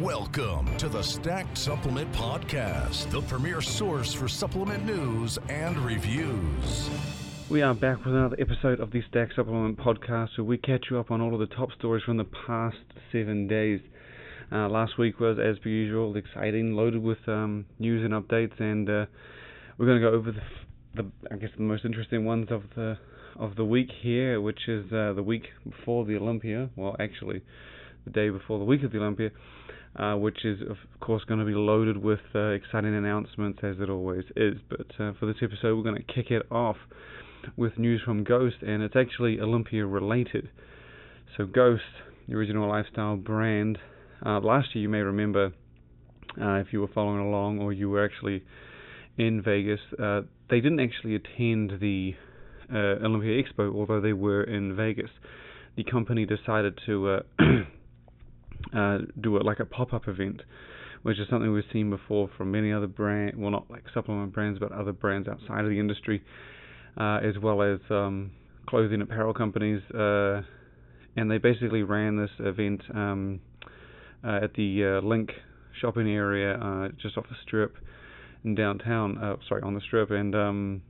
Welcome to the Stacked Supplement Podcast, the premier source for supplement news and reviews. We are back with another episode of the Stack Supplement Podcast where we catch you up on all of the top stories from the past seven days. Uh, last week was, as per usual, exciting, loaded with um, news and updates, and uh, we're going to go over the, the, I guess, the most interesting ones of the of the week here, which is uh, the week before the Olympia. Well, actually, the day before the week of the Olympia uh, which is of course going to be loaded with uh, exciting announcements as it always is. But uh, for this episode, we're going to kick it off with news from Ghost, and it's actually Olympia related. So Ghost, the original lifestyle brand, uh, last year you may remember uh, if you were following along or you were actually in Vegas, uh, they didn't actually attend the Olympia Expo, although they were in Vegas. The company decided to uh, do it like a pop-up event, which is something we've seen before from many other brand, well not like supplement brands, but other brands outside of the industry, uh, as well as um, clothing apparel companies. Uh, and they basically ran this event um, uh, at the uh, LINQ shopping area, uh, just off the Strip in downtown. sorry, on the Strip, and um,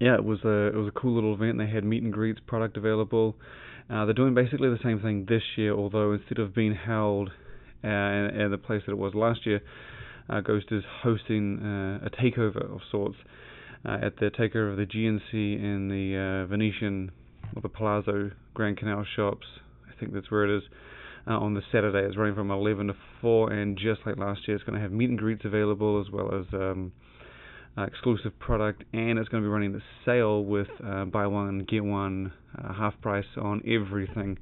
yeah, it was a it was a cool little event. They had meet and greets, product available. Uh, they're doing basically the same thing this year, although instead of being held uh, in, in, the place that it was last year, uh, Ghost is hosting uh, a takeover of sorts uh, at the takeover of the GNC in the uh, Venetian or the Palazzo Grand Canal shops. I think that's where it is. on the Saturday, it's running from 11 to 4, and just like last year, it's going to have meet and greets available as well as um, uh, exclusive product, and it's going to be running the sale with uh, buy one get one uh, half price on everything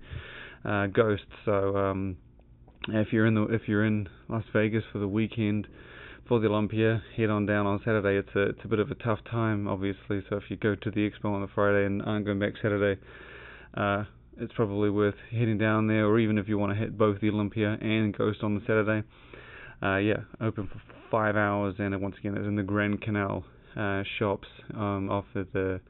uh, Ghost. So um, if you're in the if you're in Las Vegas for the weekend for the Olympia, head on down on Saturday. It's a it's a bit of a tough time, obviously. So if you go to the expo on the Friday and aren't going back Saturday. Uh, it's probably worth heading down there, or even if you want to hit both the Olympia and Ghost on the Saturday. Uh, yeah, open for five hours, and once again, it's in the Grand Canal uh, shops um, off of the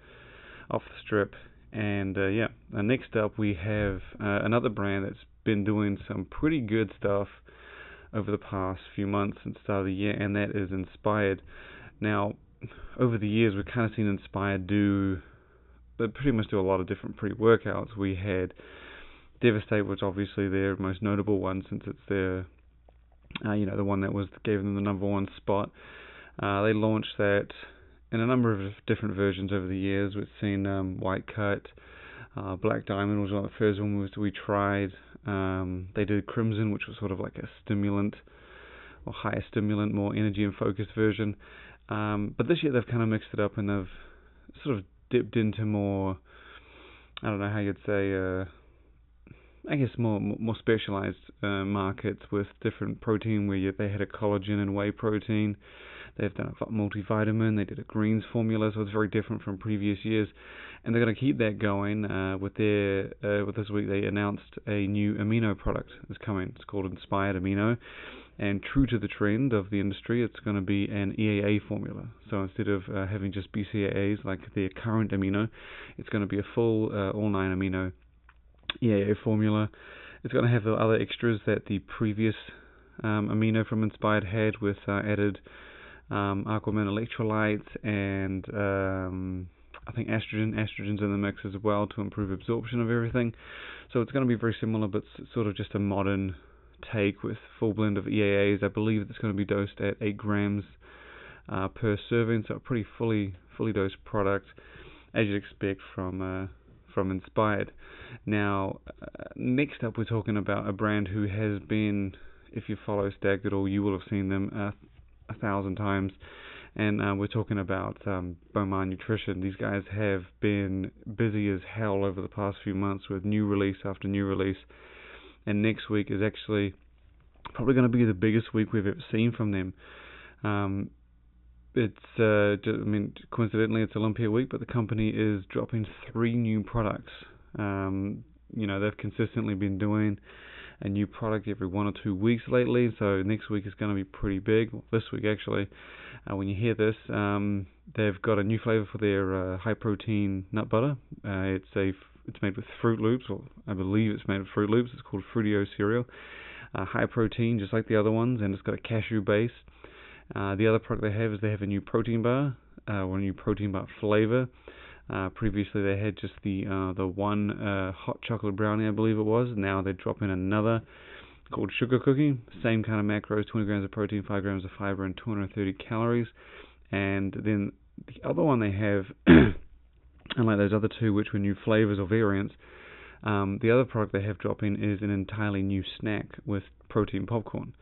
off the strip. And uh, yeah, uh, next up we have uh, another brand that's been doing some pretty good stuff over the past few months and start of the year, and that is Inspired. Now, over the years, we've kind of seen Inspired do, they pretty much do a lot of different pre-workouts. We had Devastate, which obviously their most notable one since it's their uh, you know, the one that was gave them the number one spot. Uh, they launched that in a number of different versions over the years. We've seen um, White Cut, uh, Black Diamond was one of the first ones we tried. Um, they did Crimson, which was sort of like a stimulant or higher stimulant, more energy and focused version. Um, but this year they've kind of mixed it up and they've sort of dipped into more, I don't know how you'd say, uh, I guess more more specialized uh, markets with different protein where you, they had a collagen and whey protein. They've done a multivitamin. They did a greens formula, so it's very different from previous years, and they're going to keep that going. Uh, with their uh, with this week, they announced a new amino product is coming. It's called Inspired Amino, and true to the trend of the industry, it's going to be an EAA formula. So instead of uh, having just BCAAs like their current amino, it's going to be a full uh, all nine amino EAA formula. It's going to have the other extras that the previous um, amino from Inspired had with uh, added um, Aquamin electrolytes and um, I think AstraGin. AstraGin's in the mix as well to improve absorption of everything. So it's going to be very similar, but sort of just a modern take with full blend of EAAs. I believe it's going to be dosed at 8 grams uh, per serving, so a pretty fully fully dosed product, as you'd expect from uh, from Inspired. Now, uh, next up, we're talking about a brand who has been, if you follow Stacked at all, you will have seen them uh, a thousand times. And uh, we're talking about um, Bowmar Nutrition. These guys have been busy as hell over the past few months with new release after new release. And next week is actually probably going to be the biggest week we've ever seen from them. Um, it's uh, I mean coincidentally it's Olympia week, but the company is dropping three new products. Um, you know they've consistently been doing a new product every one or two weeks lately, so next week is going to be pretty big. Well, this week actually, uh, when you hear this, um, they've got a new flavor for their uh, high protein nut butter. Uh, it's a it's made with Fruit Loops, or I believe it's made with Fruit Loops. It's called Fruitio cereal. uh, high protein, just like the other ones, and it's got a cashew base. Uh, the other product they have is they have a new protein bar, uh, or a new protein bar flavor. Uh, previously, they had just the uh, the one uh, hot chocolate brownie, I believe it was. Now they drop in another called sugar cookie. Same kind of macros: 20 grams of protein, 5 grams of fiber, and 230 calories. And then the other one they have, unlike those other two, which were new flavors or variants, um, the other product they have dropping is an entirely new snack with protein popcorn.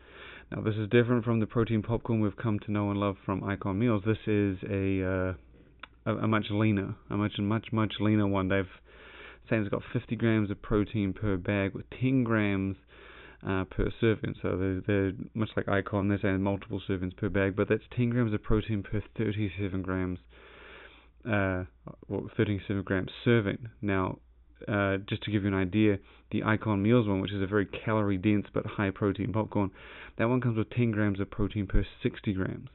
Now, this is different from the protein popcorn we've come to know and love from Icon Meals. This is a uh, a, a, much leaner, a much much much leaner one. They've saying it's got 50 grams of protein per bag with 10 grams uh, per serving. So they're, they're much like Icon. They're saying multiple servings per bag, but that's 10 grams of protein per 37 grams. Uh, well, 37 grams serving. Now, uh, just to give you an idea, the Icon Meals one, which is a very calorie dense but high protein popcorn, that one comes with 10 grams of protein per 60 grams.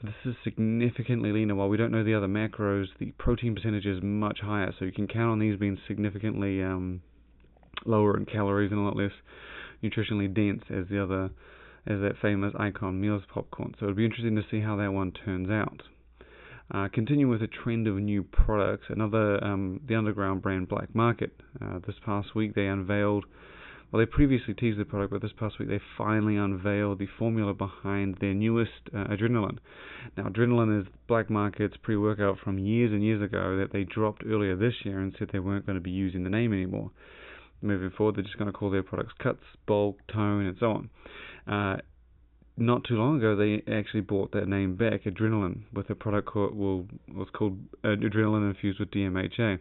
So this is significantly leaner. While we don't know the other macros, the protein percentage is much higher, so you can count on these being significantly um, lower in calories and a lot less nutritionally dense as the other, as that famous Icon Meals popcorn. So it'd be interesting to see how that one turns out. Uh, continuing with a trend of new products, another um, the underground brand Black Market. Uh, this past week they unveiled, well they previously teased the product, but this past week they finally unveiled the formula behind their newest uh, adrenaline. Now adrenaline is Black Market's pre-workout from years and years ago that they dropped earlier this year and said they weren't going to be using the name anymore. Moving forward, they're just going to call their products cuts, bulk, tone, and so on. Uh, not too long ago, they actually brought that name back, Adrenaline, with a product called well, was called Adrenaline infused with DMHA.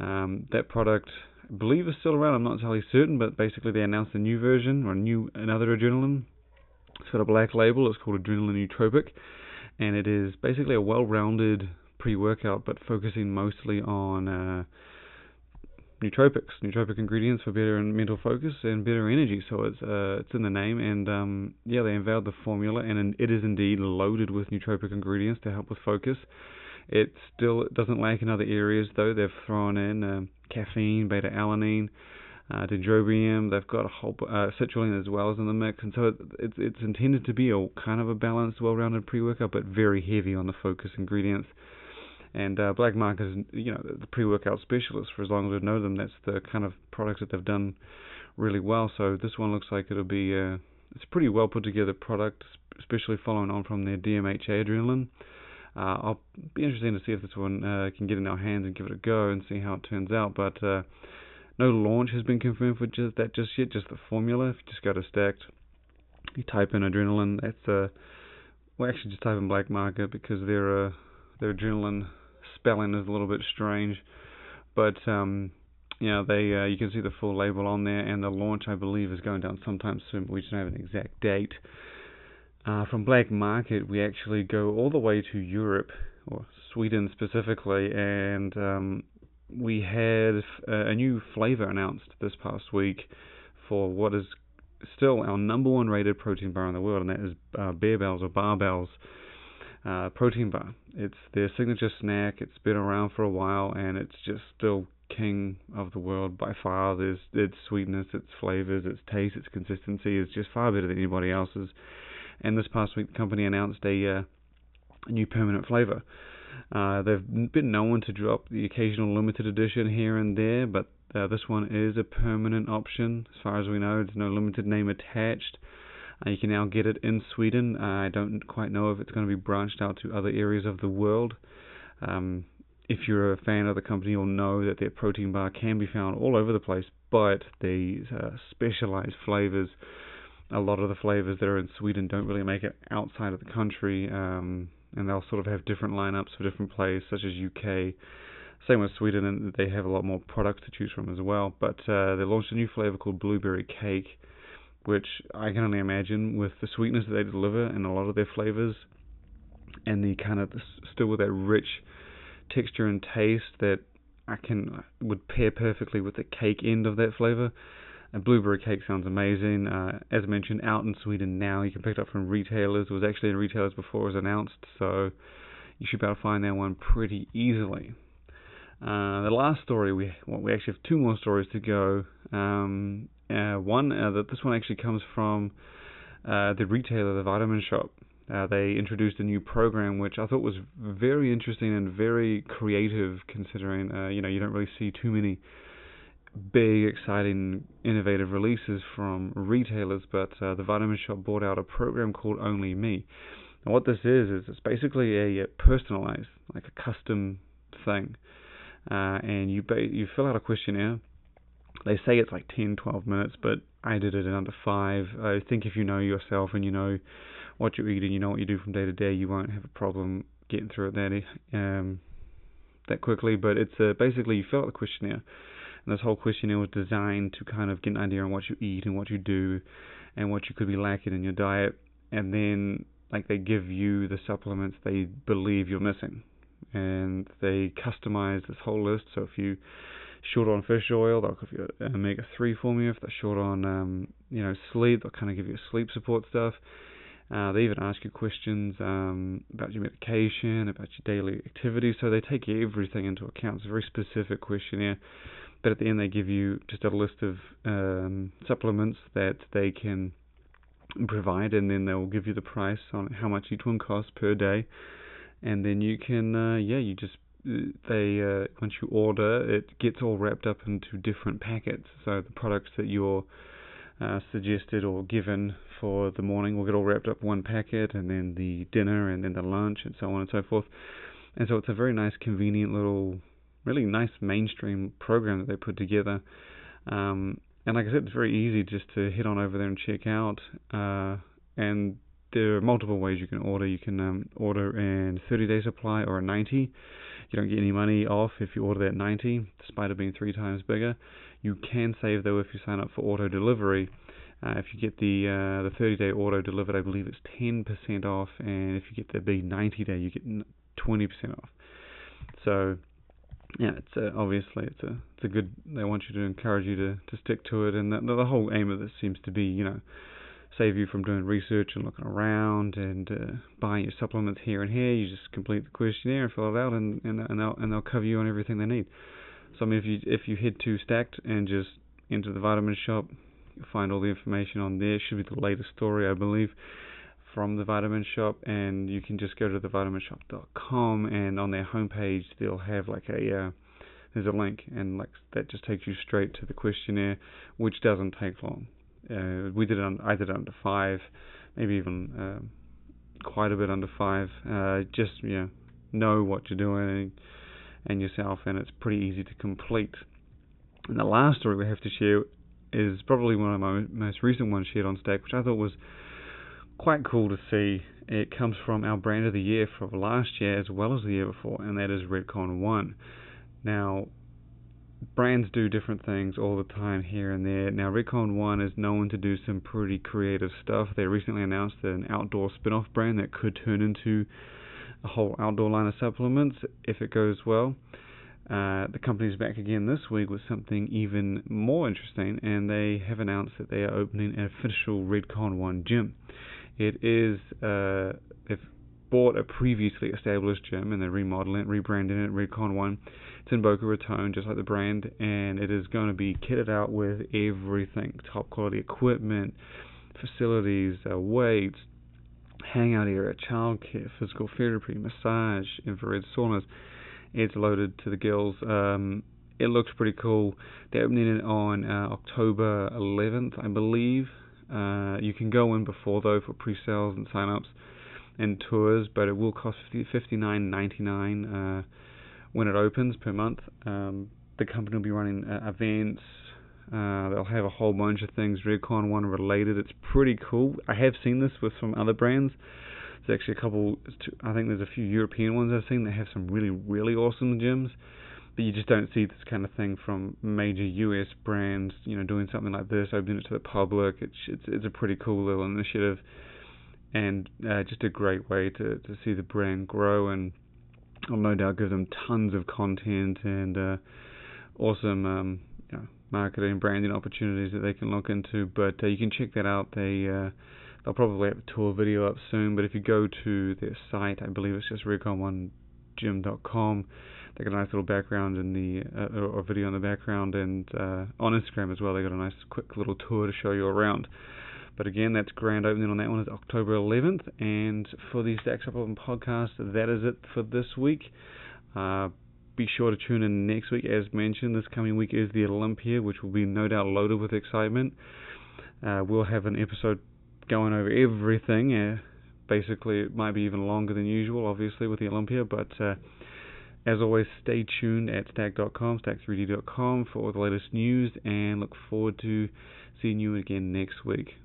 Um, that product, I believe, is still around. I'm not entirely certain, but basically they announced a new version or a new another Adrenaline. It's got a black label. It's called Adrenaline Nootropic, and it is basically a well-rounded pre-workout, but focusing mostly on uh, nootropics, nootropic ingredients for better mental focus and better energy. So it's uh, it's in the name, and um, yeah, they unveiled the formula, and it is indeed loaded with nootropic ingredients to help with focus. It still doesn't lack in other areas though. They've thrown in um, caffeine, beta alanine, uh, dendrobium. They've got a whole uh, citrulline as well as in the mix, and so it, it's it's intended to be a kind of a balanced, well-rounded pre-workout, but very heavy on the focus ingredients. And uh, Black Market is, you know, the pre-workout specialist for as long as I know them. That's the kind of products that they've done really well. So this one looks like it'll be, uh, it's a pretty well put together product, especially following on from their DMHA adrenaline. Uh, I'll be interested to see if this one uh, can get in our hands and give it a go and see how it turns out. But uh, no launch has been confirmed for just that just yet. Just the formula. If you just go to Stacked, you type in adrenaline. That's uh, well actually just type in Black Market because their uh, their adrenaline spelling is a little bit strange, but um, you know they uh, you can see the full label on there, and the launch I believe is going down sometime soon. But we just don't have an exact date. Uh, from Black Market, we actually go all the way to Europe or Sweden specifically, and um, we had a new flavor announced this past week for what is still our number one rated protein bar in the world, and that is uh, Barebells or Barbells uh, protein bar. It's their signature snack. It's been around for a while, and it's just still king of the world by far. There's its sweetness, its flavors, its taste, its consistency is just far better than anybody else's. And this past week, the company announced a, uh, new permanent flavor. Uh, they've been known to drop the occasional limited edition here and there, but uh, this one is a permanent option. As far as we know, there's no limited name attached. Uh, you can now get it in Sweden. I don't quite know if it's going to be branched out to other areas of the world. Um, if you're a fan of the company, you'll know that their protein bar can be found all over the place, but these uh, specialized flavors, a lot of the flavors that are in Sweden don't really make it outside of the country, um, and they'll sort of have different lineups for different places, such as UK. Same with Sweden, and they have a lot more products to choose from as well. But uh, they launched a new flavor called blueberry cake, which I can only imagine with the sweetness that they deliver in a lot of their flavors, and the kind of still with that rich texture and taste that I can would pair perfectly with the cake end of that flavor. A blueberry cake sounds amazing. Uh, as mentioned, out in Sweden now, you can pick it up from retailers. It was actually in retailers before it was announced, so you should be able to find that one pretty easily. Uh, the last story we well, we actually have two more stories to go. Um, Uh, one uh, that this one actually comes from uh, the retailer, the Vitamin Shoppe. Uh, they introduced a new program which I thought was very interesting and very creative, considering uh, you know you don't really see too many big, exciting, innovative releases from retailers. But uh, the Vitamin Shoppe brought out a program called Only Me. And what this is is it's basically a, personalized, like a custom thing, and you ba- you fill out a questionnaire. They say it's like 10, 12 minutes, but I did it in under five. I think if you know yourself and you know what you eat and you know what you do from day to day, you won't have a problem getting through it that um, that quickly. But it's uh, basically you fill out the questionnaire, and this whole questionnaire was designed to kind of get an idea on what you eat and what you do, and what you could be lacking in your diet, and then like they give you the supplements they believe you're missing, and they customize this whole list. So if you short on fish oil, they'll give you omega three for formula. If they're short on um, you know sleep, they'll kind of give you sleep support stuff. Uh, they even ask you questions um, about your medication, about your daily activities. So they take everything into account. It's a very specific questionnaire. But at the end, they give you just a list of um, supplements that they can provide, and then they'll give you the price on how much each one costs per day. And then you can, uh, yeah, you just they uh, once you order, it gets all wrapped up into different packets. So the products that you're uh, suggested or given for the morning will get all wrapped up one packet, and then the dinner, and then the lunch, and so on and so forth. And so it's a very nice, convenient little, really nice mainstream program that they put together. Um, and like I said, it's very easy just to head on over there and check out. Uh, and there are multiple ways you can order. You can um, order in 30 day supply or a 90. You don't get any money off if you order that 90, despite it being three times bigger. You can save though if you sign up for auto delivery. Uh, if you get the uh, the 30 day auto delivered, I believe it's 10% off, and if you get the big 90 day, you get 20% off. So yeah, it's obviously it's a it's a good. They want you to encourage you to to stick to it, and the, the whole aim of this seems to be you know save you from doing research and looking around and uh, buying your supplements here and here. You just complete the questionnaire and fill it out, and and and they'll and they'll cover you on everything they need. So I mean, if you if you head to Stacked and just enter the vitamin shoppe, you'll find all the information on there. It should be the latest story, I believe, from the vitamin shoppe, and you can just go to thevitaminshoppe.com, and on their homepage they'll have like a uh, there's a link, and like that just takes you straight to the questionnaire, which doesn't take long. Uh, we did it on, I did it under five, maybe even uh, quite a bit under five. Uh, just you know, know what you're doing and, yourself, and it's pretty easy to complete. And the last story we have to share is probably one of my most recent ones shared on Stack, which I thought was quite cool to see. It comes from our brand of the year from last year as well as the year before, and that is Redcon One. Now, brands do different things all the time here and there. Now, Redcon One is known to do some pretty creative stuff. They recently announced an outdoor spin-off brand that could turn into a whole outdoor line of supplements if it goes well. Uh, the company's back again this week with something even more interesting, and they have announced that they are opening an official Redcon One gym. It is uh, they've bought a previously established gym and they're remodeling it, rebranding it Redcon One. It's in Boca Raton, just like the brand, and it is going to be kitted out with everything: top quality equipment, facilities, uh, weights, hangout area, childcare, physical therapy, massage, infrared saunas. It's loaded to the gills. Um, it looks pretty cool. They're opening it on uh, October 11th, I believe. Uh, you can go in before though for pre-sales and sign-ups and tours, but it will cost fifty nine ninety nine uh, when it opens per month. Um, the company will be running uh, events. Uh, they'll have a whole bunch of things Redcon One related. It's pretty cool. I have seen this with some other brands. There's actually a couple. I think there's a few European ones I've seen that have some really really awesome gyms but you just don't see this kind of thing from major US brands, you know, doing something like this, opening it to the public. It's it's it's a pretty cool little initiative, and uh, just a great way to to see the brand grow, and I'll no doubt give them tons of content and uh, awesome um, you know, marketing and branding opportunities that they can look into. But uh, you can check that out. They uh, they'll probably have a tour video up soon. But if you go to their site, I believe it's just redcon1gym.com they got a nice little background in the uh, or video in the background, and uh, on Instagram as well. They got a nice quick little tour to show you around. But again, that's grand opening on that one is October 11th. And for the Stack Supplement podcast, that is it for this week. Uh, be sure to tune in next week. As mentioned, this coming week is the Olympia, which will be no doubt loaded with excitement. Uh, we'll have an episode going over everything. Uh, basically, it might be even longer than usual, obviously, with the Olympia. But uh, as always, stay tuned at stack.com, stack3d.com for all the latest news, and look forward to seeing you again next week.